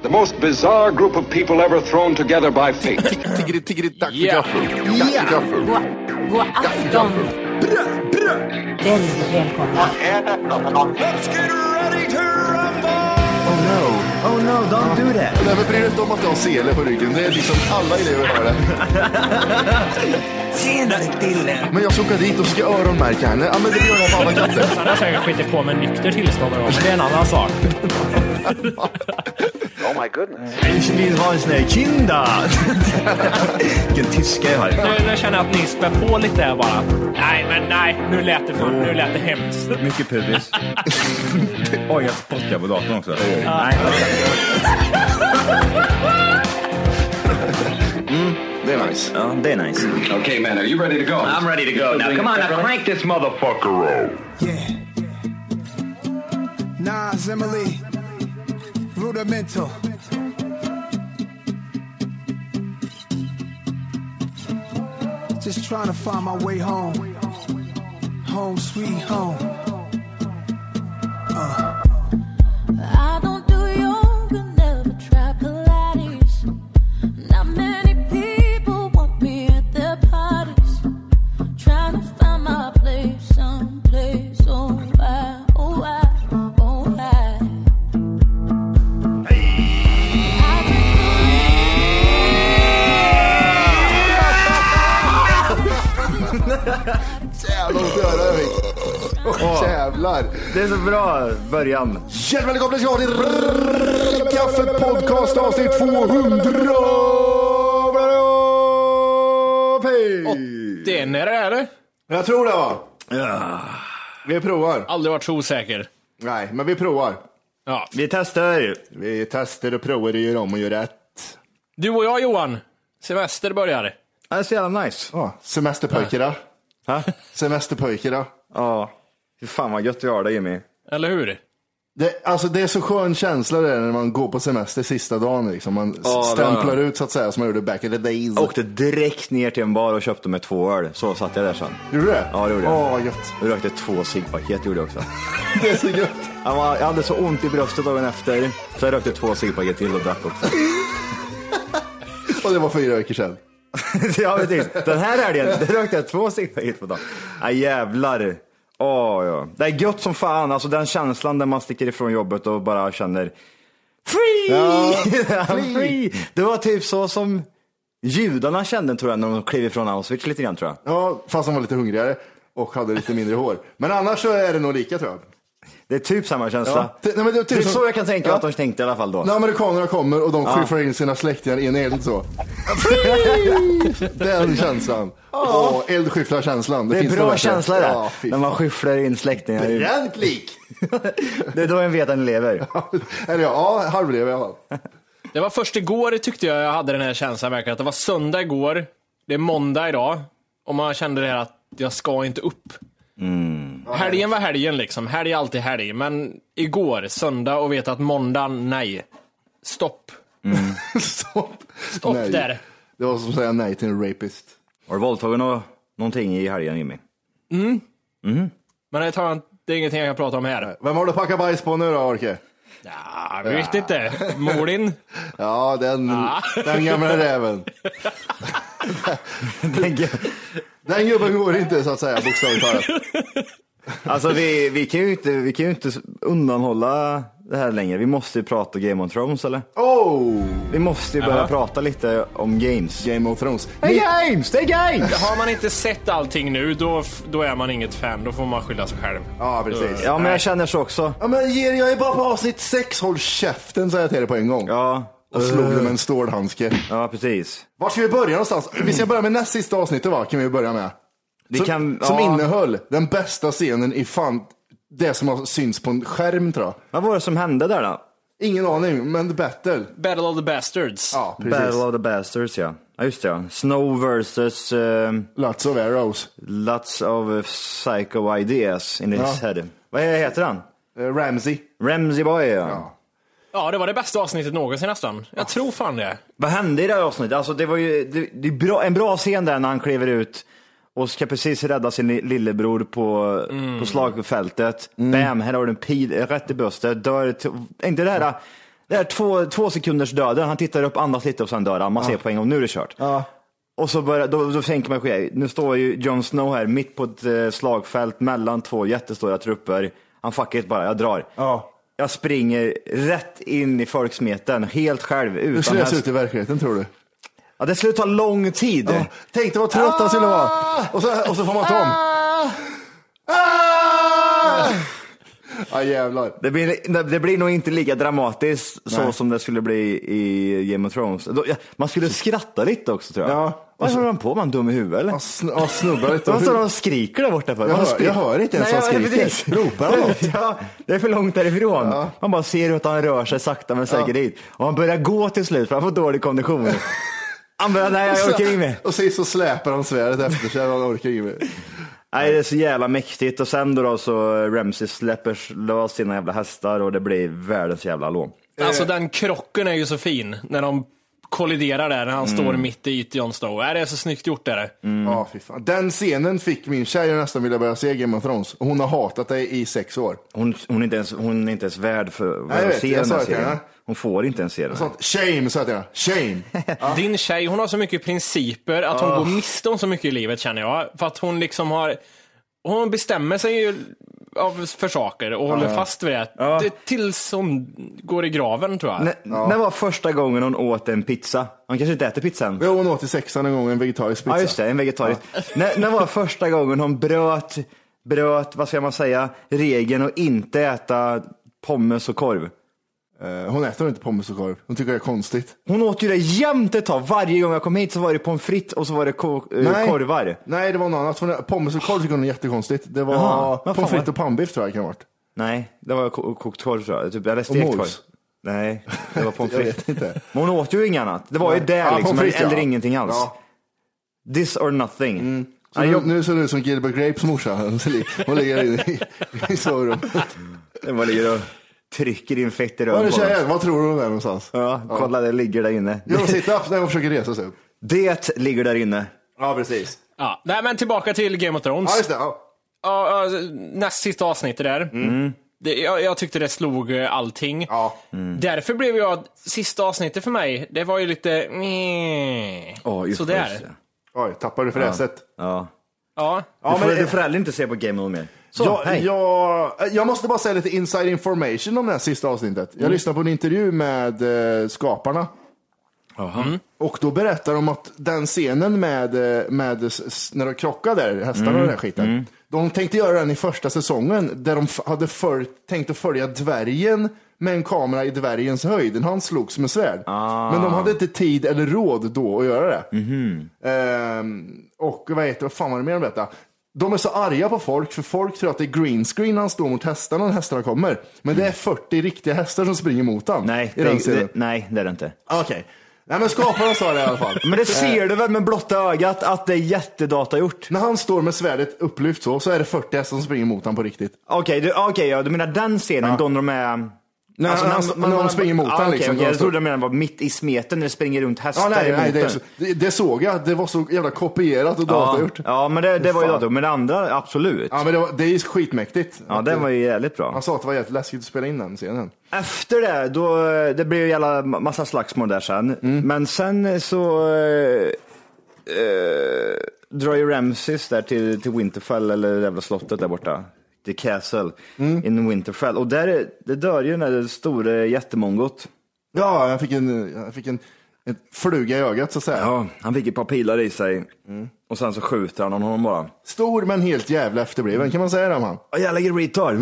The most bizarre group of people ever thrown together by fate. Tiggeri, tiggeri, dack för gaffel. Dack för gaffel. God afton! Väldigt välkomna. Oh no. Oh no, don't do that. Nej men bry dig inte om att du har sele på ryggen. Det är liksom alla elever har det. Tjenare Dille! Men jag ska åka dit och ska öronmärka henne. Ja men det gör jag på alla katter. Han har säkert skitit på med nykter tillstånd men det är en annan sak. Ich vill ha en sån här kinda! Vilken tyska jag har. Nu, nu känner jag att ni spär på lite här bara. Nej, men nej, nu lät det, för, nu lät det hemskt. Mycket pubis. Oj, jag spottar på datorn också. Nej. Det är nice. Ja, det är nice. okay, man, are you ready to go? I'm ready to go now. Come on, now crank this motherfucker up. Yeah. Nas, Emily, rudimental. Just trying to find my way home. Home, sweet home. Början. Hjärtligt välkomna ska ni till Kaffe Podcast avsnitt 200. Det är när det är det. Jag tror det va? Vi provar. Aldrig varit så osäker. Nej, men vi provar. Ja. Vi testar. Vi testar och provar och gör om och gör rätt. Du och jag Johan, semester börjar. Det är så jävla nice. Ja, semesterpojkarna. Ha? Semesterpojkarna. Ja. Fy fan vad gött vi har det Jimmy. Eller hur? Det, alltså det är så skön känsla det är när man går på semester sista dagen. Liksom. Man Ja, stämplar ut så att säga som man gjorde back in the days. Jag åkte direkt ner till en bar och köpte mig två öl. Så satt jag där sen. Gjorde du det? Ja, det gjorde jag. Åh, gött. Jag rökte två ciggpaket gjorde jag också. Det är så gött. Jag, var, jag hade så ont i bröstet dagen efter, så jag rökte två ciggpaket till och drack också. Och det var fyra veckor sedan. ja, precis. Den här helgen rökte jag två ciggpaket på dagen. Ja, jävlar. Åh, ja. Det är gött som fan, alltså den känslan där man sticker ifrån jobbet och bara känner free! Ja, free! free. Det var typ så som judarna kände tror jag när de klev ifrån Auschwitz lite grann tror jag. Ja, fast de var lite hungrigare och hade lite mindre hår. Men annars så är det nog lika tror jag. Det är typ samma känsla. Ja, det- nej, men det är det, typ är som- så jag kan tänka Ja. att de tänkte i alla fall då. När amerikanerna kommer och de Ja. skyfflar in sina släktingar i en eld så. Den känslan. Åh, eldskyfflarkänslan. Det är finns bra känsla det. Ja, när man skyfflar in släktingar. i- Bränt lik! Det är då en vet att den lever. Eller ja, halvlev i alla fall. Det var först igår tyckte jag jag hade den här känslan verkligen. Att det var söndag igår, det är måndag idag. Och man kände det här att jag ska inte upp. Helgen var helgen liksom, helg är alltid helg. Men igår, söndag och vet att måndag, nej. Stopp. Stopp. Stopp Nej. där. Det var som att säga nej till en rapist. Har du våldtagit nå- någonting i helgen Jimmy? Men det, tar jag, det är ingenting jag kan prata om här. Vem har du packat bajs på nu då, Orke? Ja, jag vet inte. Molin? Ja, den, den gamla räven. Den gubben går inte så att säga, bokstavligt talat. Alltså vi, vi, kan ju inte, vi kan ju inte undanhålla det här längre. Vi måste ju prata Game of Thrones eller? Oh! Vi måste ju börja Jaha. prata lite om games. Game of Thrones. Det är games, det är games! Har man inte sett allting nu, då, då är man inget fan. Då får man skylla sig själv. Ja, precis. Ja, men jag känner så också. Ja, men jag är bara på avsnitt sex. Håll käften, säger jag till dig på en gång. Ja, Och slog det med en stålhandske. ja precis. Var ska vi börja någonstans? Vi ska börja med näst sista avsnittet va? Kan vi börja med. Vi som, kan, som ja. innehöll den bästa scenen i fan, det som har synts på en skärm tror jag. Vad var det som hände där då? Ingen aning, men The Battle. Battle of the Bastards. Ja, precis. Battle of the Bastards ja. Ja just det ja. Snow versus uh, Lots of arrows. lots of psycho ideas in his Ja. head. Vad heter han? Eh, Ramsey. Ramsey Boy ja. Ja. Ja, det var det bästa avsnittet någonsin nästan. Jag tror fan det. Vad hände i det här avsnittet? Alltså det var ju det, det är bra, en bra scen där när han kliver ut och ska precis rädda sin li- lillebror på, på slagfältet. Bam, här har du en pil rätt i bröstet. Dör, t- inte det här, det här två, två sekunders döden. Han tittar upp, andas lite och sen dör han. Man ser på en gång, nu är det kört. Ja. Och så börjar, då, då tänker man, ske, nu står ju Jon Snow här mitt på ett eh, slagfält mellan två jättestora trupper. Han fuckar it bara, jag drar. Ja. Jag springer rätt in i folksmeten, helt själv. Utan se häst. ut i verkligheten tror du? Ja, det skulle ta lång tid. Ja. Tänk dig vad trött han skulle vara. Och så, och så får man ta om. Ah! Ja jävlar. Det blir, det blir nog inte lika dramatiskt så Nej. som det skulle bli i Game of Thrones. Ja, Man skulle skratta lite också tror jag. Ja. Vad håller han på med? Han dum i huvudet eller? Ja, sn- ja, snubblar lite. Vad står han och skriker där borta för? Jag hör- jag hör inte ens vad han ja, skriker. Ropar han något? Ja, det är för långt därifrån. Ja. Man bara ser hur han rör sig sakta men säkert dit. Och han börjar gå till slut för han får dålig kondition. Han börjar, nej jag orkar inte mer. Och sist så släpar han svärdet efter sig. Han orkar inte mer. Nej, det är så jävla mäktigt. Och sen då, då så Ramsey släpper lös sina jävla hästar och det blir världens jävla lån. Alltså den krocken är ju så fin. När de kolliderar där, när han står mitt i Jon Snow. Är det är så snyggt gjort är det. Ja, fy fan. Den scenen fick min tjej att nästan vilja börja se Game of Thrones. Hon har hatat det i sex år. Hon, hon, är inte ens, hon är inte ens värd för för Nej, jag att se jag den här serien. Hon får inte ens se den. Sånt. Shame, sa jag till henne. Shame. Din tjej, hon har så mycket principer att hon går miste om så mycket i livet känner jag. För att hon liksom har, hon bestämmer sig ju av, för saker och håller fast vid det. Ja. det. Tills hon går i graven tror jag. N- När var första gången hon åt en pizza? Hon kanske inte äter pizzan? Jo, hon åt i sexan en gång en vegetarisk pizza. Ja just det, en vegetarisk. när, när var första gången hon bröt, bröt, vad ska man säga, regeln att inte äta pommes och korv? Eh, Hon äter inte pommes och korv. Hon tycker det är konstigt. Hon åt ju det jämt ett tag. Varje gång jag kom hit så var det pommes frites och så var det ko- eh, korvar. Nej, det var något annat. Pommes och korv tycker hon är jättekonstigt. Det var Jaha, vad pommes frites och pannbiff tror jag det kan ha varit. Nej, det var ko- kokt korv tror jag. Typ, eller stekt korv. Nej, det var pommes frites. Men hon åt ju inget annat. Det var ju det Ja, liksom, frites, eller ja. ingenting alls. Ja. This or nothing. Så Ja, nu, jag- nu ser det ut som Gilbert Grapes morsa. Hon ligger inne i, i sovrummet. Det var ligger och trycker in fett i röven på dem. tjejen? Vad tror du hon är någonstans? Ja, kolla det ligger där inne. Gör hon sit-up när hon försöker resa sig upp? Det ligger där inne. Ja, precis. Ja, nej, men tillbaka till Game of Thrones. Ja, just det. Ja. Ja, ja, näst sista avsnittet där. Det, jag, jag tyckte det slog eh, allting. Ja. Därför blev jag, sista avsnittet för mig, det var ju lite... Åh, just Sådär. just det. Oj, tappar du fräset? Ja. Ja. Ja, du, får, men- du får heller inte se på Game of mer. Så, jag, jag, jag måste bara säga lite inside information om det här sista avsnittet. Jag lyssnade på en intervju med eh, skaparna. Och då berättar de att den scenen med, eh, med när de krockade hästarna och den skiten. De tänkte göra den i första säsongen där de hade följt, tänkt att följa dvärgen med en kamera i dvärgens höjd. Han slogs med svärd. Men de hade inte tid eller råd då att göra det. Ehm, och vad heter vad fan var det mer om detta? De är så arga på folk, för folk tror att det är green screen när han står mot hästarna när hästarna kommer. Men det är 40 riktiga hästar som springer mot honom. Nej, i den det, scenen. det, nej, det är det inte. Okej. Nej men skaparna sa det i alla fall. Men det ser du väl med blotta ögat att det är jättedata gjort? När han står med svärdet upplyft så, så är det 40 hästar som springer mot honom på riktigt. Okej, du, okej, ja, du menar den scenen, då när de är... Nej, han- när de springer mot ah, okej, liksom. De jag trodde du menade var mitt i smeten när det springer runt hästar Ja, nej, nej, det, det, det såg jag. Det var så jävla kopierat och ja, datagjort. ja, men det, det var ju Fan. dator. Men det andra, absolut. Ja, men det, var, det är ju skitmäktigt. Ja, den var ju jävligt bra. Han sa att det var jävligt läskigt att spela in den scenen. Efter det, då, det blev ju jävla massa slagsmål där sen. Mm. Men sen så eh, eh, drar ju Ramses där till, till Winterfell, eller det jävla slottet där borta. The Castle Mm. in Winterfell. Och där, är- det dör ju den där stora jättemongot. Ja, jag fick en, jag fick en, en fluga i ögat så att säga. Ja, han fick ett par pilar i sig. Och sen så skjuter han honom bara. Stor men helt jävla efterbliven kan man säga det om han. Ja, Jävla retard.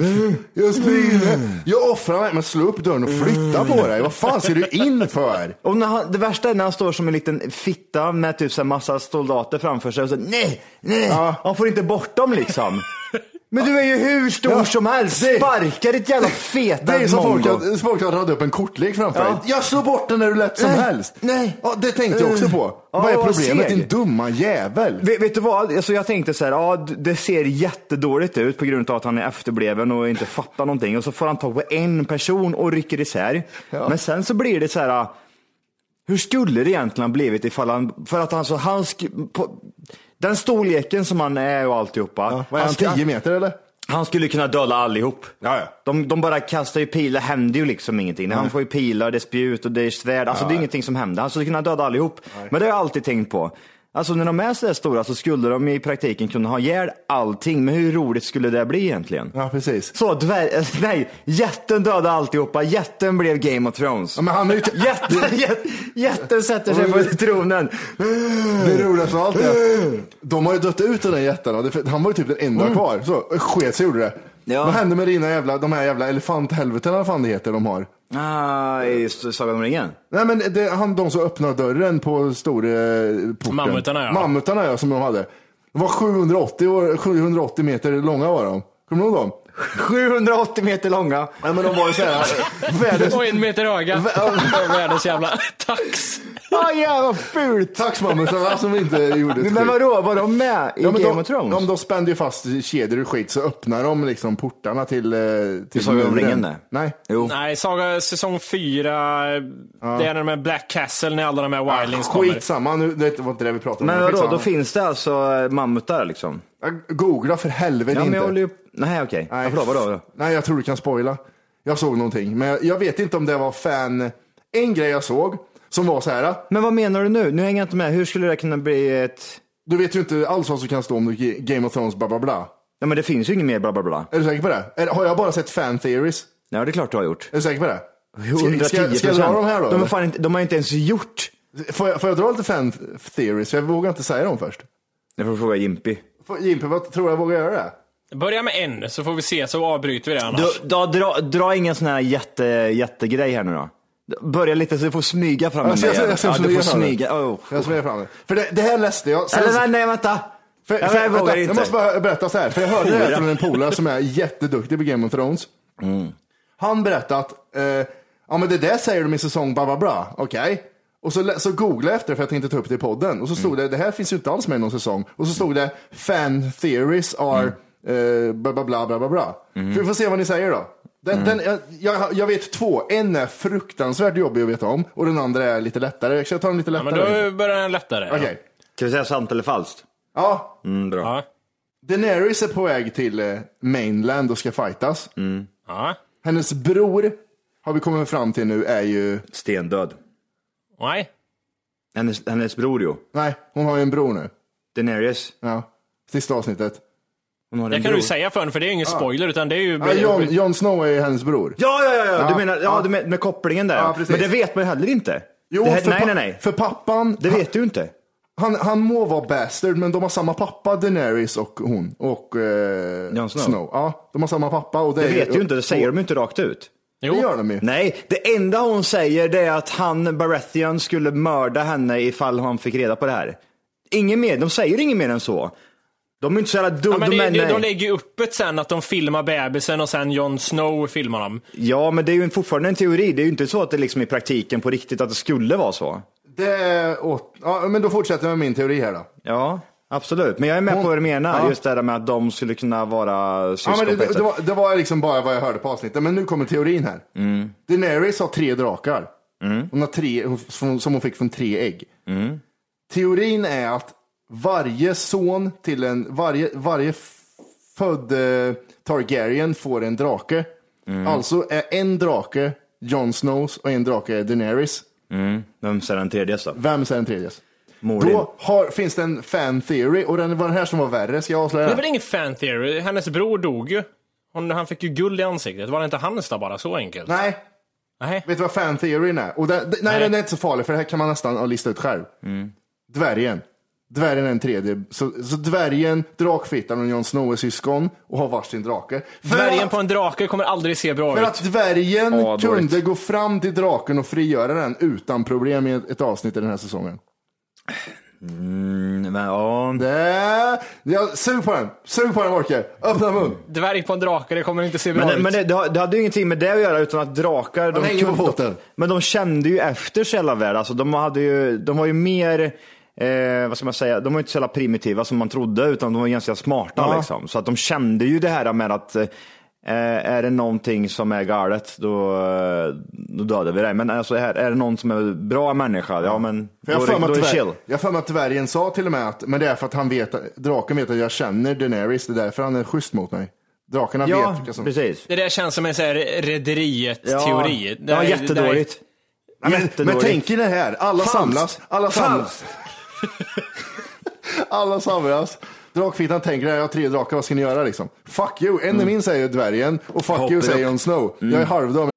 Jag springer, jag offrar mig, men slå upp dörren och flytta på dig. Vad fan ser du in för? Och när han, det värsta är när han står som en liten fitta med typ så här massa soldater framför sig och så nej, nej, Ja. han får inte bort dem liksom. Men du är ju hur stor Ja, som helst, det- sparka ditt jävla feta Det är som folk har, folk har dragit upp en kortlek framför Ja. dig. Jag slår bort den när du lätt som Nej, helst. nej. Ja, det tänkte jag också på. Ja, vad är problemet din dumma jävel? Vet, vet du vad, alltså jag tänkte så här, ja det ser jättedåligt ut på grund av att han är efterbliven och inte fattar någonting. Och så får han tag på en person och rycker isär. Ja. Men sen så blir det så här, hur skulle det egentligen blivit ifall han, för att han så, han på, den storleken som han är och alltihopa. Ja, vad är han, ska- 10 meter eller? Han skulle kunna döda allihop. Ja, ja. De, de bara kastar ju pilar, det händer ju liksom ingenting. Han får ju pilar, det är spjut och det är svärd. Alltså det är ingenting som händer. Han skulle kunna döda allihop. Men det har jag alltid tänkt på. Alltså när de är så där stora så skulle de i praktiken kunna ha ihjäl allting. Men hur roligt skulle det bli egentligen? Ja, precis. Så dvär, äh, nej, jätten dödade alltihopa. Jätten blev Game of Thrones. Ja, men han är ju. Jätten, jätten, jätten sätter sig på tronen. Det roligaste av allt är att de har ju dött ut den där jätten. och Han var ju typ den enda kvar. Så sket sig gjorde det. Ja. Vad hände med dina jävla, de här jävla elefanthelveten eller vad fan det heter de har? Ah, i Sagan om ringen. Nej men det, han, de som öppnade dörren på stora porten. Mammutarna, ja. Mammutarna ja, som de hade. De var 780, år, 780 meter långa var de. Kommer du ihåg dem? 780 meter långa. Nej men de var ju såhär, världens... Och en meter höga. Världens jävla tax. Ah, jävla fult. Taxmammutarna som inte gjorde ett Men vadå, var de med i Ja, men Game de, of Thrones? Om de spände ju fast kedjor och skit så öppnar de liksom portarna till, eh, till Sagan om ringen. Nej. Jo. Nej, Saga säsong fyra. Det är när de är Black Castle, när alla de här wildlings kommer. Skitsamma, nu, det var inte det vi pratade om. Men vadå, då finns det alltså mammutar liksom? Googla för helvete Ja, men inte. jag håller ju... Nej, okej. Nej. Ja, förlåt, vadå? Nej, jag tror du kan spoila. Jag såg någonting, men jag, jag vet inte om det var fan... En grej jag såg som var så här. Men vad menar du nu? Nu hänger jag inte med. Hur skulle det kunna bli ett... Du vet ju inte alls vad som kan stå om Game of Thrones bla bla bla. Ja, men det finns ju inget mer bla bla bla. Är du säker på det? Har jag bara sett fan theories? Ja, det är klart du har gjort. Är du säker på det? 110 Ska, ska jag dra de här då? De, fan inte, de har inte ens gjort. Får, jag, får jag dra lite fan theories? Jag vågar inte säga dem först. Jag får fråga Jimpy. Jimpe, vad tror jag vågar göra det? Börja med en, så får vi se, så avbryter vi det annars. Du, då, dra, dra ingen sån här jätte, jättegrej här nu då. Börja lite så du får smyga fram den jag- jag ska jäveln. Ja, du får smyga. Oh. Jag smyger fram det. För det, det här läste jag. Sen, Eller nej, nej, vänta. för, jag för, vågar vänta, inte. jag måste bara berätta så här, för jag hörde det här från en polare som är jätteduktig på Game of Thrones. Han berättade att, eh, ja men det där säger de i säsong bla bla bla, okej. Och så, så googlade jag efter för jag tänkte ta upp det i podden. Och så stod det, det här finns ju inte alls med i någon säsong. Och så stod det, fan theories are eh, bla bla bla bla bla. För vi får se vad ni säger då. Den, den, jag, jag, jag vet två, en är fruktansvärt jobbig att veta om och den andra är lite lättare. Ska jag ta den lite Ja, men lättare? då börjar den lättare. Okej. Ska vi säga sant eller falskt? Ja, Mm, bra. Ja. Daenerys är på väg till eh, mainland och ska fightas. Ja. Hennes bror, har vi kommit fram till nu, är ju... Stendöd. Nej. Hennes, hennes bror jo. Nej, hon har ju en bror nu. Daenerys. Ja, sista avsnittet. Hon har Det en kan bror. du säga för för det är ingen spoiler, utan det är ju... Ja, Jon, Jon Snow är ju hennes bror. Ja, ja, ja, ja. Ja, du menar, ja, ja. Du med, med kopplingen där. Ja, precis. Men det vet man ju heller inte. Jo, det här, för nej, pa- nej, nej. För pappan, Det vet du inte. han, han må vara bastard, men de har samma pappa, Daenerys och hon. Och eh, Jon Snow. Ja, de har samma pappa. Och det, Det är vet du inte, det säger de ju inte rakt ut. Det gör de ju. Nej, det enda hon säger det är att han, Baratheon, skulle mörda henne ifall han fick reda på det här. Ingen mer, de säger inget mer än så. De är inte så jävla dumma. Ja, men de lägger ju upp ett sen att de filmar bebisen och sen Jon Snow filmar dem. Ja, men det är ju fortfarande en teori. Det är ju inte så att det liksom i praktiken på riktigt att det skulle vara så. Det är åt... Ja, men då fortsätter jag med min teori här då. Ja, absolut. Men jag är med Hon- på vad du menar. Ja. Just det där med att de skulle kunna vara syskon. Ja, men det, det, sätt. var, det var liksom bara vad jag hörde på avsnittet, men nu kommer teorin här. Mm. Daenerys har tre drakar. Hon har tre, som hon fick från tre ägg. Mm. Teorin är att varje son till en, varje, varje född eh, Targaryen får en drake. Mm. Alltså är en drake Jon Snows och en drake är Daenerys. Mm. Vem säger den tredje då? Vem är den tredje? Morin. Då har, finns det en fan theory och den var den här som var värre, ska jag avslöja? Det är väl ingen fan theory? Hennes bror dog ju. Hon, han fick ju guld i ansiktet. Var det inte Halmstad bara? Så enkelt? Nej, Nej. vet du vad fan theoryn är? Och den, nej, Nej. den är inte så farlig för det här kan man nästan lista ut själv. Dvärgen. Dvärgen är en tredje. Så, så dvärgen, drakfittan och Jon Snow är syskon och har varsin drake. För Dvärgen att, på en drake kommer aldrig se bra för ut. att dvärgen Ja, kunde dåligt. gå fram till draken och frigöra den utan problem i ett, ett avsnitt i den här säsongen. Mm, men, ja. Det, jag, sug på den, sug på den Orke. Öppna mun. Dvärg på en drake, det kommer inte se bra Men, ut. men det, det, det hade ju ingenting med det att göra utan att drakar, de, kunde- foten. men de kände ju efter så jävla väl. Alltså, de, hade ju, de var ju mer, eh, vad ska man säga, de var inte så primitiva som man trodde utan de var ganska smarta Ja. liksom. Så att de kände ju det här med att eh, är det någonting som är galet då, eh, då dödar vi dig. Men alltså, här, är det någon som är bra människa, ja men För jag då, är då att är det chill. jag har att dvärgen sa till och med att, men det är för att han vet, draken vet att jag känner Daenerys, det är därför han är schysst mot mig. Drakarna Ja, vet vilka som... precis. Det där känns som en rederiet-teori. Ja, Där- jättedåligt. Ja, men, men Jättedåligt. tänk er det här, alla Falskt. samlas, alla samlas. Alla samlas. Drakfittan tänker, jag har tre drakar, vad ska ni göra liksom? Fuck you, en mm. min säger dvärgen och fuck Hopp you säger Jon Snow. Jag är halvdum.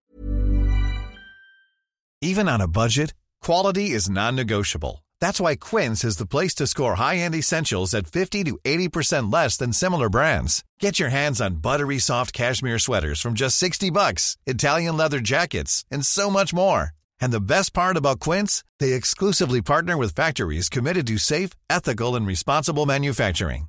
Even on a budget, quality is non-negotiable. That's why Quince is the place to score high-end essentials at 50 to 80% less than similar brands. Get your hands on buttery soft cashmere sweaters from just 60 bucks, Italian leather jackets, and so much more. And the best part about Quince, they exclusively partner with factories committed to safe, ethical, and responsible manufacturing.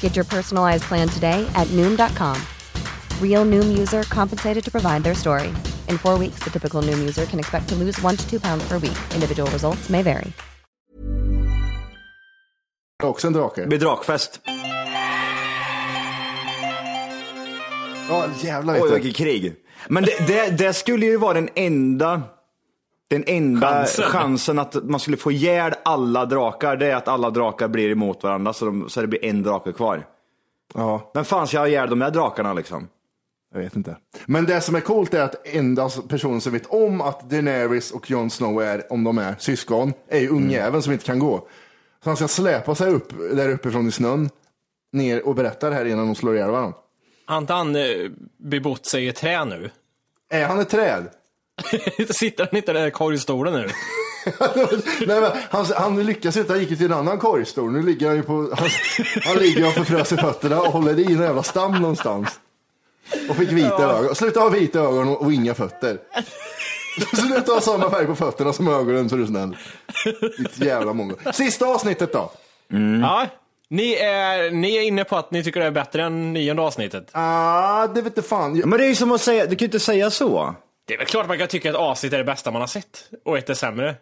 Get your personalized plan today at Noom.com. Real Noom user compensated to provide their story. In four weeks, the typical Noom user can expect to lose one to two pounds per week. Individual results may vary. Också en drake. Det drakfest. Ja, jävlar vet Oj, vilket krig. Men det, det, det skulle ju vara den enda, den enda Chansen. chansen. att man skulle få ihjäl alla drakar. Det är att alla drakar blir emot varandra så, de, så det blir en drake kvar. Ja, Vem fan ska ha ihjäl de här drakarna liksom? jag vet inte. Men det som är coolt är att enda personen som vet om att Daenerys och Jon Snow är, om de är syskon, är ju ungjäveln som inte kan gå. Så han ska släpa sig upp där uppifrån i snön, ner och berätta det här innan de slår ihjäl varandra. Har inte han eh, bebott sig i ett trä nu? Är han ett träd? Sitter han inte där i korgstolen nu? Nej, men han, han lyckas inte, han gick ju till en annan korgstol. Nu ligger han ju på, han, han ligger och förfrös i fötterna och håller i en jävla stam någonstans. Och fick vita ögon. Sluta ha vita ögon och, och inga fötter. Sluta ha samma färg på fötterna som ögonen så är du snäll. Ditt jävla mongo. Sista avsnittet då. Ja. Ni är, ni är inne på att ni tycker det är bättre än nionde avsnittet. Ah, det vet inte fan. Men det är ju som att säga, du kan ju inte säga så. Det är väl klart man kan tycka att avsnitt är det bästa man har sett och ett är sämre.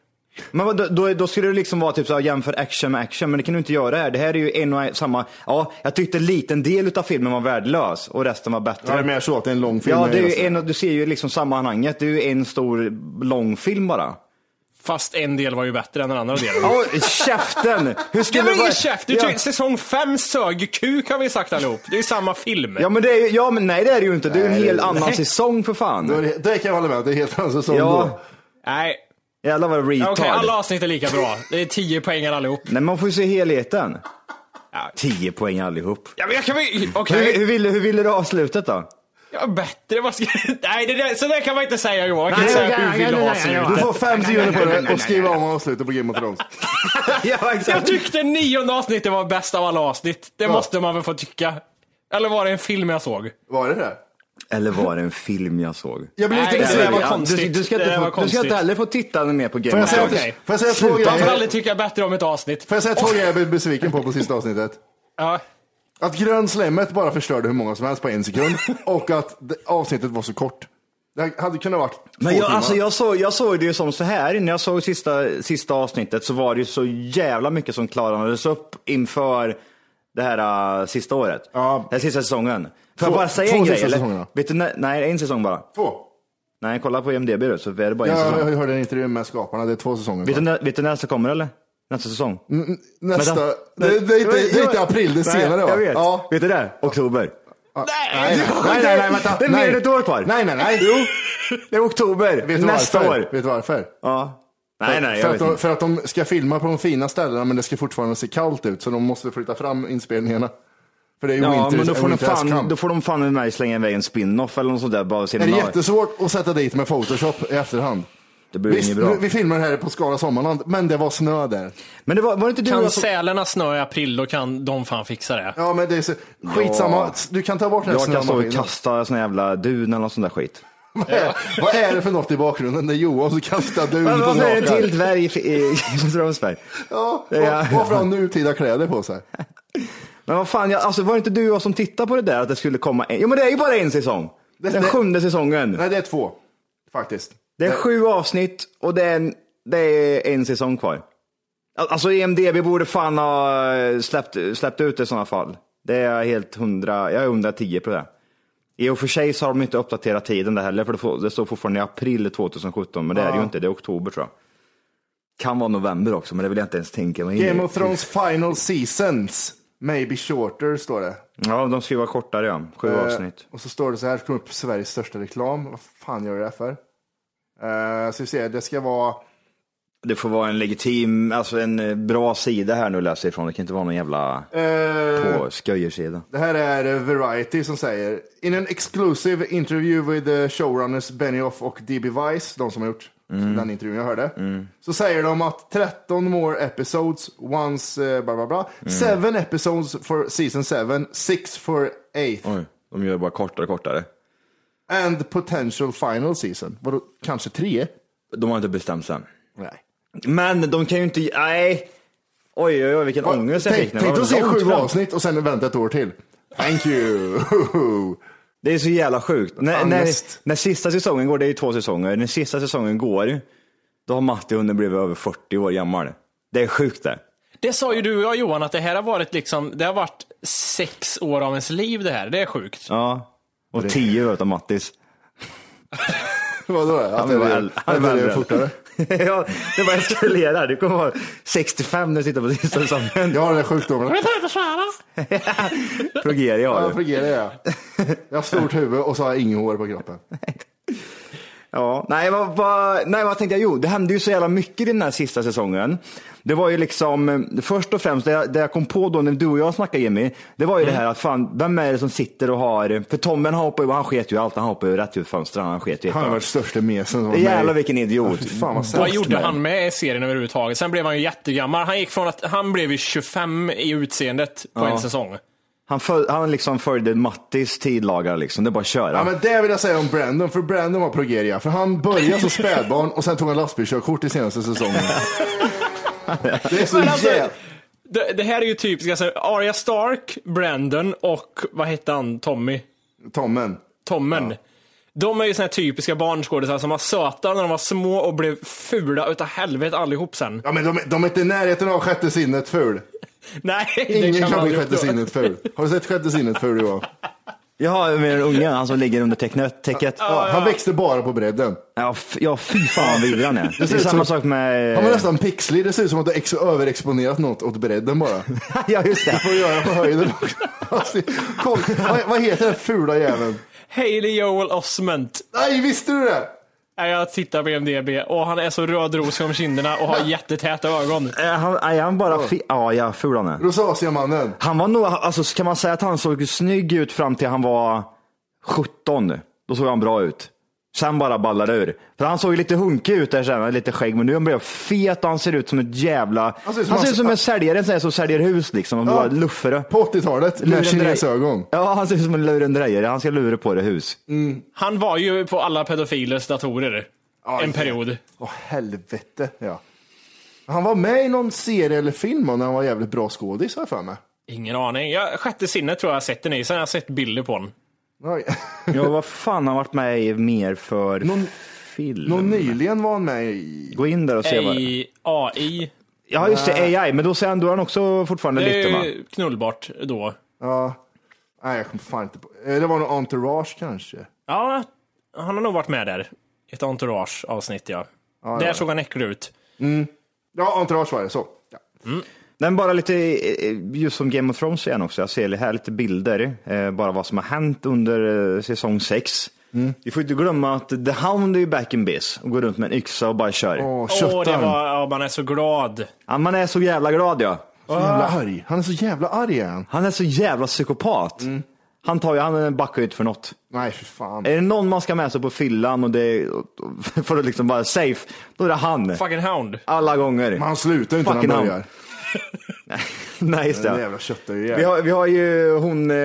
Men då, då, då skulle det liksom vara typ så här, jämför action med action, men det kan du inte göra här. Det här är ju en och en, samma, ja, jag tyckte en liten del av filmen var värdelös och resten var bättre. Ja, det är mer så att det är en lång film. Ja, det är ju en, och- du ser ju liksom sammanhanget. Det är ju en stor lång film bara. Fast en del var ju bättre än den andra delen. Ja, käften! Hur skulle var det vara? ingen käft! Du ja. tyckte säsong fem sög kuk har vi sagt allihop. Det är ju samma film. ja, men det är ju, ja, men nej det är det ju inte. Det är ju en Nej, hel det- annan nej. säsong för fan. det, det kan jag hålla med om, det är helt annan säsong Ja. då. Nej, Jävlar vad okej retard. alla avsnitt är lika bra. Det är tio poäng allihop. Nej, man får ju se helheten. Ja. 10 poäng allihop. Ja, men jag kan väl... Okej. Hur, hur, ville, hur ville du ha slutet då? Ja, bättre. Vad ska... Nej, det där, så där kan man inte säga Johan. Man kan inte säga hur vill du ha Du slutet. får fem sekunder på dig och skriva om avslutet på Game of Thrones. ja, Jag tyckte nionde avsnittet var bäst av alla avsnitt. Det Ja. måste man väl få tycka. Eller var det en film jag såg? Var det det? Eller var det en film jag såg? Jag blir lite Nej, det var besviken. konstigt. Du, du, ska inte få, du ska inte heller få titta mer på Game jag of Thrones. Får jag säga två Man får grejer? aldrig tycka bättre om ett avsnitt. Får jag säga två grejer jag blev besviken på på sista avsnittet? Ja. Att grönslemmet bara förstörde hur många som helst på en sekund och att det, avsnittet var så kort. Det hade kunnat varit två Men jag, timmar. alltså, jag, såg, jag såg det ju som så här, när jag såg sista, sista avsnittet så var det ju så jävla mycket som klarades upp inför det här uh, sista året. Ja. Den här sista säsongen. Får Två- jag bara säga två en grej sista eller? säsongerna. Vet du, när- nej, en säsong bara. Två. Nej, kolla på IMDB då, så är det bara en Ja, säsong. jag hörde en intervju med skaparna, det är två säsonger Vet du, när, vet du när nästa kommer eller? Nästa säsong? Nästa, Vänta. det, det, är inte, det är inte april, det är senare va? Jag vet. Ja. Vet du det? Oktober. Nej, nej, nej, nej, nej, vänta. Det är nej. mer än ett år kvar. Nej, nej, nej. Jo, det är oktober Vet du nästa varför? år. Vet du varför? Ja. Nej, nej, för, att de, för att de ska filma på de fina ställena men det ska fortfarande se kallt ut så de måste flytta fram inspelningarna. För det är ju Ja, winter, men då får, de fan, då får de fan med mig slänga iväg en spin-off eller något sånt där. Bara Är det jättesvårt att sätta dit med Photoshop i efterhand? Det blir Visst, inget bra. vi filmar här på Skara Sommarland, men det var snö där. Men det var, var det inte du och Kan jag som... sälarna snö i april, då kan de fan fixa det. Ja, men det är så, skitsamma. Ja. Du kan ta bort den här Jag kan stå och snömaskinen. kasta sån jävla dun eller något sånt där skit. Vad är, vad är det för något i bakgrunden? Det är Johan som kastar dun på varför är det en till dvärg i, i, i Strömsberg? Ja, varför har han nutida kläder på sig? Men vad fan, jag, alltså, var det inte du och jag som tittade på det där att det skulle komma en? Jo men det är ju bara en säsong. Det- Den det- sjunde säsongen. Nej, det är två. Faktiskt. Det är sju avsnitt och det är en, det är en säsong kvar. Al- Alltså EMDB borde fan ha eh, släppt, släppt ut det i sådana fall. Det är jag helt hundra, jag är 110 på det. I och för sig så har de inte uppdaterat tiden där heller, för det, får, det står fortfarande i april 2017, men det är det ju inte, det är oktober tror jag. Kan vara november också, men det vill jag inte ens tänka mig. Game of Thrones final seasons. Maybe shorter, står det. Ja, de ska ju vara kortare ja, sju Eh, avsnitt. Och så står det så här, kommer upp Sveriges största reklam. Vad fan gör det för? Uh, så vi ser, det ska vara... Det får vara en legitim, alltså en eh, bra sida här nu att läsa ifrån, det kan inte vara någon jävla eh, på sköjersida. det här är eh, Variety som säger In an exclusive interview with showrunners Benioff och DB Weiss, de som har gjort den intervjun jag hörde, så säger de att 13 more episodes once uh, bla bla bla. Seven episodes for season 7, six for eighth. Oj, de gör bara kortare och kortare. And potential final season. Vadå, kanske tre? De har inte bestämt sig än. Nej. Men de kan ju inte, nej. Oj, oj, oj, vilken ångest jag Tänk, fick nu. tänk att se sju avsnitt och sen vänta ett år till. Thank you. Det är så jävla sjukt. När, när, när sista säsongen går, det är ju två säsonger, när sista säsongen går, då har Matti hunnit blivit över 40 år gammal. Det är sjukt det. Det sa ju du och jag Johan, att det här har varit liksom, det har varit sex år av ens liv det här. Det är sjukt. Ja. Och 10 år av Mattis. Vadå? Att Han det var är, äldre. att det är fortare? ja, det bara eskalerar. Du kommer vara 65 när du tittar på sista säsongen. Jag har den här sjukdomen. Progeria har Ja, du. fungerar jag. Jag har stort huvud och så har jag inget hår på kroppen. Ja, nej vad, vad, nej, vad tänkte jag? Jo, det hände ju så jävla mycket i den här sista säsongen. Det var ju liksom, först och främst, det jag, det jag kom på då när du och jag snackade Jimmy, det var ju det här att fan, vem är det som sitter och har, för Tommen han hoppar ju, han sket ju allt, han hoppar ju rätt ut fönstret, han sket ju Han har varit största mesen. som var med. Jävlar vilken idiot. Fy fan vad Vad gjorde han med serien överhuvudtaget? Sen blev han ju jättegammal. Han gick från att han blev ju 25 i utseendet på Ja. en säsong. Han, föl, han liksom följde Mattis tidlagar liksom, det är bara att köra. Ja, men det vill jag säga om Brandon, för Brandon var progeria. För han började som spädbarn och sen tog han lastbilskörkort i senaste säsongen. Det är så alltså, jävla... det, det här är ju typiskt, alltså, Arya Stark, Brandon och vad hette han, Tommy? Tommen. Tommen. De är ju såna här typiska barnskådisar som var söta när de var små och blev fula utav helvete allihop sen. Ja, men de, de är inte i närheten av sjätte sinnet ful. Nej, Ingen kan kan bli sjätte sinnet ful. Har du sett sjätte sinnet ful Johan? Jaha, med den unga, han som ligger under täcket. täcket. Ja, han växte bara på bredden. Ja, f- ja fy fan vad vidrig han är. Det ser är samma sak med... Han var nästan pixlig. Det ser ut som att du har ex- överexponerat något åt bredden bara. ja, just Du det. får göra på höjden också. Alltså, Koll, vad, vad heter den fula jäveln? Haley Joel Osment. Nej, visste du det? Jag tittar på MDB och han är så rödrosig om kinderna och har jättetäta ögon. Är han, är han bara fi- Ja, ja, ful han är. Rosacea-mannen. Han var nog, alltså kan man säga att han såg snygg ut fram till han var 17. Då såg han bra ut. Sen bara ballade det ur. För han såg ju lite hunkig ut där sen, lite skägg, men nu har han blivit fet och han ser ut som ett jävla... Han ser ut ser som ut som, han- en säljare en sån här som säljer hus liksom, bara luffare. På 80-talet med kinesögon. Ja, han ser ut som en lurendrejare. Han ska lura på det hus. Han var ju på alla pedofilers datorer. en period. Åh helvete, ja. Han var med i någon serie eller film och när han var jävligt bra skådis har jag för mig. Ingen aning. Jag, sjätte sinnet tror jag jag har sett den i, sen har jag sett bilder på den. Ja, vad fan har han varit med i mer för Någon- film? Någon nyligen var han med i... Gå in där och se vad... I AI. Ja, just det, AI, men då ser han, då är han också fortfarande Det lite är va? ju knullbart då. Ja. Nej, jag kommer fan inte på. Eh, Det var nog Entourage kanske. Ja, han har nog varit med där. Ett entourage-avsnitt, ja. Ja, Där ja. såg han äcklig ut. Ja, entourage var det, så. Ja. Den bara lite, eh, just som Game of Thrones igen också, jag ser här lite bilder, eh, bara vad som har hänt under eh, säsong 6. Mm. Vi får inte glömma att The Hound är ju back in biz och går runt med en yxa och bara kör. Åh, Åh, det var, ja, man är så glad. Ja, man är så jävla glad ja. Så jävla arg. Han är så jävla arg är han. Han är så jävla psykopat. Mm. Han tar ju, han backar ju inte för något. Nej, för fan. Är det någon man ska med sig på fyllan och det för att liksom vara safe, då är det han. Fucking hound. Alla gånger. Men han slutar ju inte när han Fucking börjar. Nej, just Den det. jävla köttar ju Vi har, vi har ju hon, eh,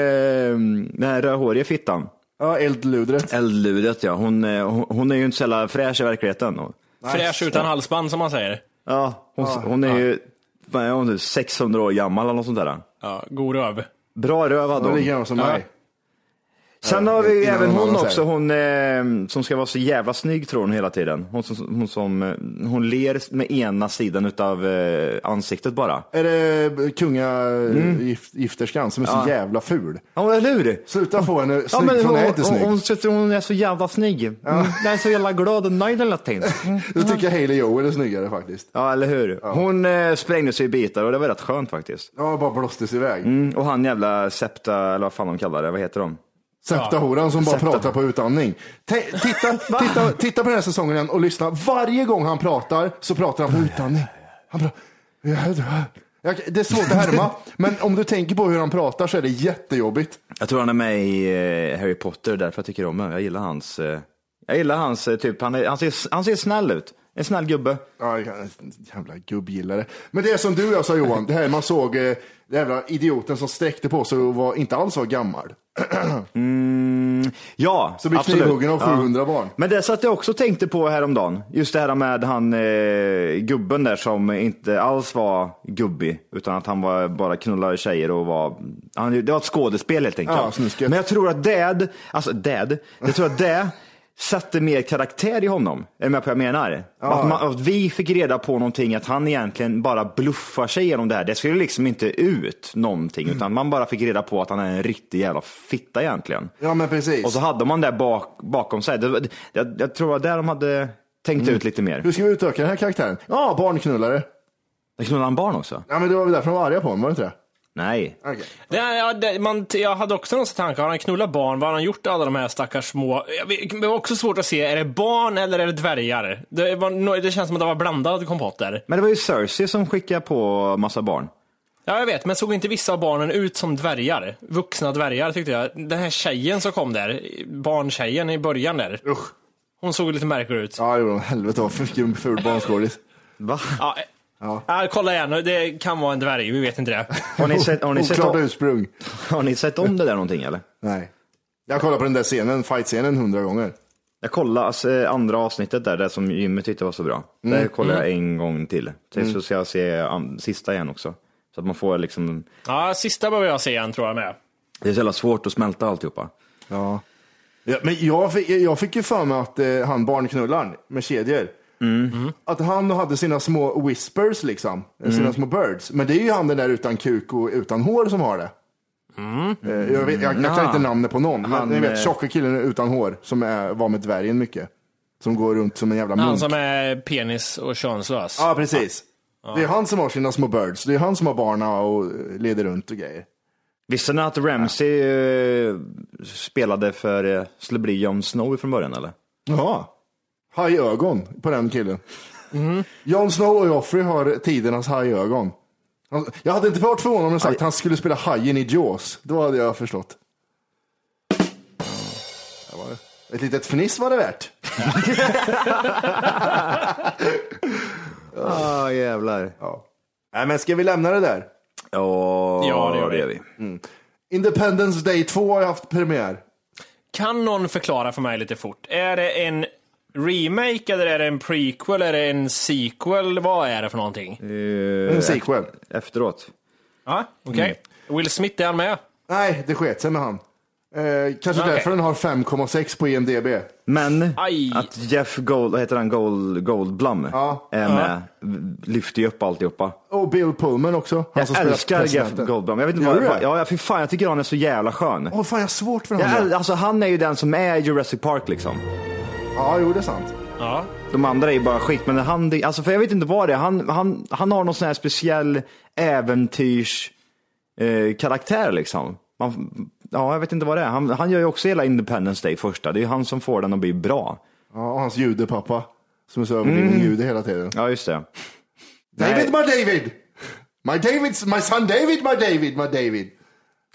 den här rödhåriga fittan. Ja, eldludret. Eldludet ja. Hon, eh, hon, hon är ju inte så jävla fräsch i verkligheten. Fräsch utan halsband, som man säger. ja, hon, hon är ju vad är hon, 600 år gammal eller något sånt där. Ja, god röv. Bra röv hade De hon. ligger gammal som mig. Sen har vi Innan även hon också, säger. hon eh, som ska vara så jävla snygg tror hon hela tiden. Hon som, hon, som, eh, hon ler med ena sidan utav eh, ansiktet bara. Är det kungagifterskan som är så jävla ful? Ja, eller hur? Sluta få henne snygg, Ja, men hon hon, är inte snygg. hon, hon, hon är så jävla snygg. Mm, Jag är så jävla glad och nöjd hela tiden. Då tycker jag Hailey Joel är snyggare faktiskt. Ja, eller hur? Hon eh, sprängde sig i bitar och det var rätt skönt faktiskt. Ja, bara blåstes iväg. Mm, och han jävla Septa, eller vad fan de kallar det, vad heter de? Septa-horan som bara Septa. pratar på utandning. Te- titta, titta, titta på den här säsongen igen och lyssna. Varje gång han pratar så pratar han på utandning. Han pratar... Det är svårt att härma, men om du tänker på hur han pratar så är det jättejobbigt. Jag tror han är med i eh, Harry Potter, därför jag tycker om honom. Jag gillar hans, eh, jag gillar hans eh, typ, han, är, han, ser, han ser snäll ut. En snäll gubbe. Ja, jävla gubbgillare. Men det är som du och jag sa Johan, det här man såg eh, den jävla idioten som sträckte på sig och var, inte alls var gammal. Ja, Så blir absolut. knivhuggen av Ja. 700 barn. Men det satt jag också tänkte på häromdagen. Just det här med han eh, gubben där som inte alls var gubbig. Utan att han var bara knullade tjejer och var, han, det var ett skådespel helt enkelt. Ja. Men jag tror att Dad, alltså Dad, jag tror att det satte mer karaktär i honom. Är du med på vad jag menar? Att, man, att vi fick reda på någonting, att han egentligen bara bluffar sig igenom det här. Det skulle liksom inte ut någonting, utan man bara fick reda på att han är en riktig jävla fitta egentligen. Ja, men precis. Och så hade man det bak, bakom sig. Det, det, jag, jag tror att där de hade tänkt Mm. ut lite mer. Hur ska vi utöka den här karaktären? Ja, barnknullare. Det knullade han barn också? Ja, men det var väl därför de var arga på honom, var det inte det? Nej. Okej. Det, ja, det, man, jag hade också någon tanke, har han knullat barn? Vad har han gjort alla de här stackars små? Det var också svårt att se, är det barn eller är det dvärgar? Det, var, det känns som att det var blandad kompott där. Men det var ju Cersei som skickade på massa barn. Ja, jag vet, men såg inte vissa av barnen ut som dvärgar? Vuxna dvärgar tyckte jag. Den här tjejen som kom där, barntjejen i början där. Usch. Hon såg lite märklig ut. Ja, det gjorde de. Helvete vad ful barnskådis. Va? Ja, ja. kolla igen, det kan vara en dvärg, vi vet inte det. Har ni sett, har ni sett, Oklart om, ursprung. har ni sett om det där någonting eller? Nej. Jag kollar på den där scenen, fight-scenen hundra gånger. Jag kollade alltså, andra avsnittet där, det som Jimmy tyckte var så bra. Mm. Det kollade jag en gång till. Sen så ska jag se sista igen också. Så att man får liksom, Ja, sista behöver jag se igen tror jag med. det är så jävla svårt att smälta alltihopa. Ja. ja men jag fick, jag fick ju för mig att eh, han barnknullaren med kedjor, att han hade sina små whispers liksom, sina små birds. Men det är ju han den där utan kuk och utan hår som har det. Eh, Jag, vet, jag, jag kan Nja. inte namnet på någon, men Han, ni vet eh, tjocka killen utan hår som är, var med dvärgen mycket. Som går runt som en jävla munk. Han som är penis och könslös. Ja, precis. Det är han som har sina små birds. Det är han som har barna och leder runt och grejer. Visste ni att Ramsey eh, spelade för, skulle bli Jon Snow från början eller? Ja. Hajögon på den killen. Jon Snow och Joffrey har tidernas hajögon. Jag hade inte varit förvånad om de sagt att han skulle spela hajen i Jaws. Då hade jag förstått. Där var det. Ett litet fniss var det värt. Ja, jävlar. Ja. Nej, men ska vi lämna det där? Ja, Ja, det gör vi. vi. Independence Day 2 har ju haft premiär. Kan någon förklara för mig lite fort? Är det en remake eller är det en prequel? Är det en sequel? Vad är det för någonting? Eh, En sequel. Efteråt. Ja, okej. Will Smith, är han med? Nej, det sket sig med han. Eh, kanske Okej. därför den har 5,6 på IMDB. Men Aj. att Jeff Gold, vad heter han, Gold, Goldblum Ja. är med, lyfter ju upp alltihopa. Och Bill Pullman också. Han Jag som spelar älskar Jeff presidenten. Goldblum. Jag vet inte Gör vad, du vad, det? ja, fy fan, jag tycker han är så jävla skön. Åh, fan jag har svårt för Jag, honom. äl- alltså, han är ju den som är Jurassic Park liksom. Ja, jo det är sant. Ja. De andra är ju bara skit, men han, alltså för jag vet inte vad det är, han, han, han har någon sån här speciell äventyrs eh, karaktär liksom. Man, ja, jag vet inte vad det är. Han, han gör ju också hela Independence Day första, det är ju han som får den att bli bra. Ja, och hans judepappa. Som är så överdriven Mm. jude hela tiden. Ja, just det. David, my David! My David, my son David, my David, my David.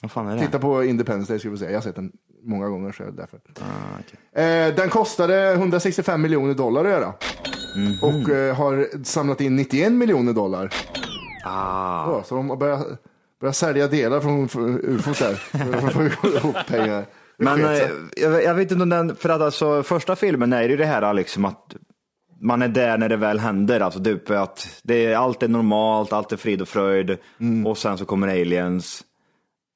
Vad fan är det? Titta på Independence Day ska vi se. Jag har sett den många gånger så därför. Ah, eh, den kostade 165 miljoner dollar att göra. Mhm. Och eh, har samlat in 91 miljoner dollar. Ah. Ja, så de har börjat, börjat sälja delar från ufos där. För att få ihop pengar. Men eh, jag, jag vet inte om den, för att alltså första filmen är ju det här liksom att man är där när det väl händer, alltså typ att det är, allt är normalt, allt är frid och fröjd Mm. och sen så kommer aliens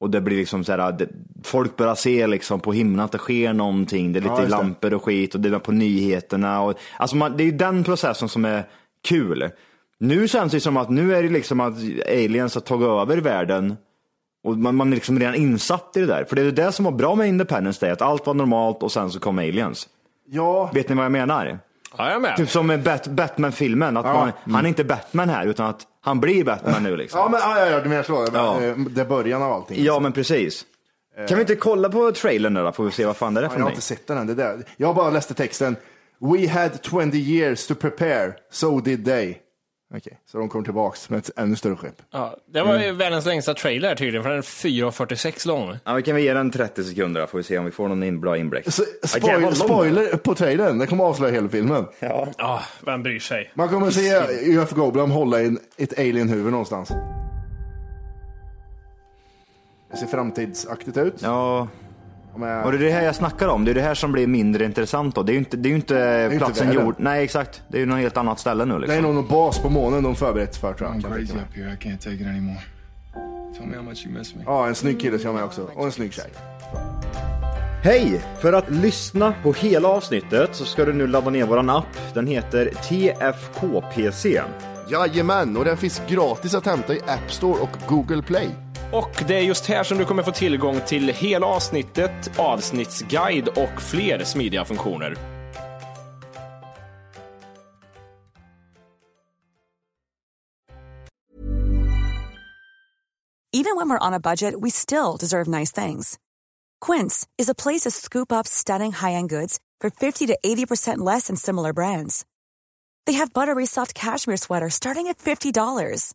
och det blir liksom så här, det, folk börjar se liksom på himlen att det sker någonting, det är Ja, lite det. lampor och skit och det är på nyheterna och alltså man, det är ju den processen som är kul. Nu känns det som att nu är det liksom att aliens har tagit över världen och man, man är liksom redan insatt i det där. För det är det som var bra med Independence Day, att allt var normalt och sen så kom aliens. Ja, Vet ni vad jag menar? Ja, jag är med. Typ som med Bat- Batman-filmen, att Ja. man, han är inte Batman här utan att han blir Batman nu liksom. ja, men, ja, ja, ja, du menar så. Ja. Eh, Det är början av allting. Ja men precis. Kan vi inte kolla på trailern där då, får vi se vad fan det är Ja, för jag har inte sett den än. Det där. Jag bara läste texten. We had 20 years to prepare, so did they. Okej, så de kommer tillbaks med ett ännu större skepp. Ja, det var Mm. ju världens längsta trailer tydligen, för den är 4.46 lång. Ja, vi kan väl ge den 30 sekunder då, får vi se om vi får någon in, bra inblick. Så, Ja, spoil, lång. spoiler på trailern, det kommer avslöja hela filmen. Ja. Ja, vem bryr sig? Man kommer se UF Goldblum hålla i ett alien-huvud någonstans. Det ser framtidsaktigt ut. ja, Med, och det är det här jag snackar om. Det är det här som blir mindre intressant då. Det är ju inte, det är ju inte inte platsen världen. jord. Nej exakt, det är ju något helt annat ställe nu det är liksom. nog någon bas på månen de förberett för tror jag. I'm kan jag crazy tänka mig. up here. I can't take it anymore. Tell me how much you miss me. Ja, en snygg kille ska jag med också. Och en snygg tjej. Hej! För att lyssna på hela avsnittet så ska du nu ladda ner våran app. Den heter TFKPC. Jajamän, och den finns gratis att hämta i App Store och Google Play. Och det är just här som du kommer få tillgång till hela avsnittet, avsnittsguide och fler smidiga funktioner. Even when we're on a budget, we still deserve nice things. Quince is a place to scoop up stunning high-end goods for 50 to 80% less than similar brands. They have buttery soft cashmere sweaters starting at $50,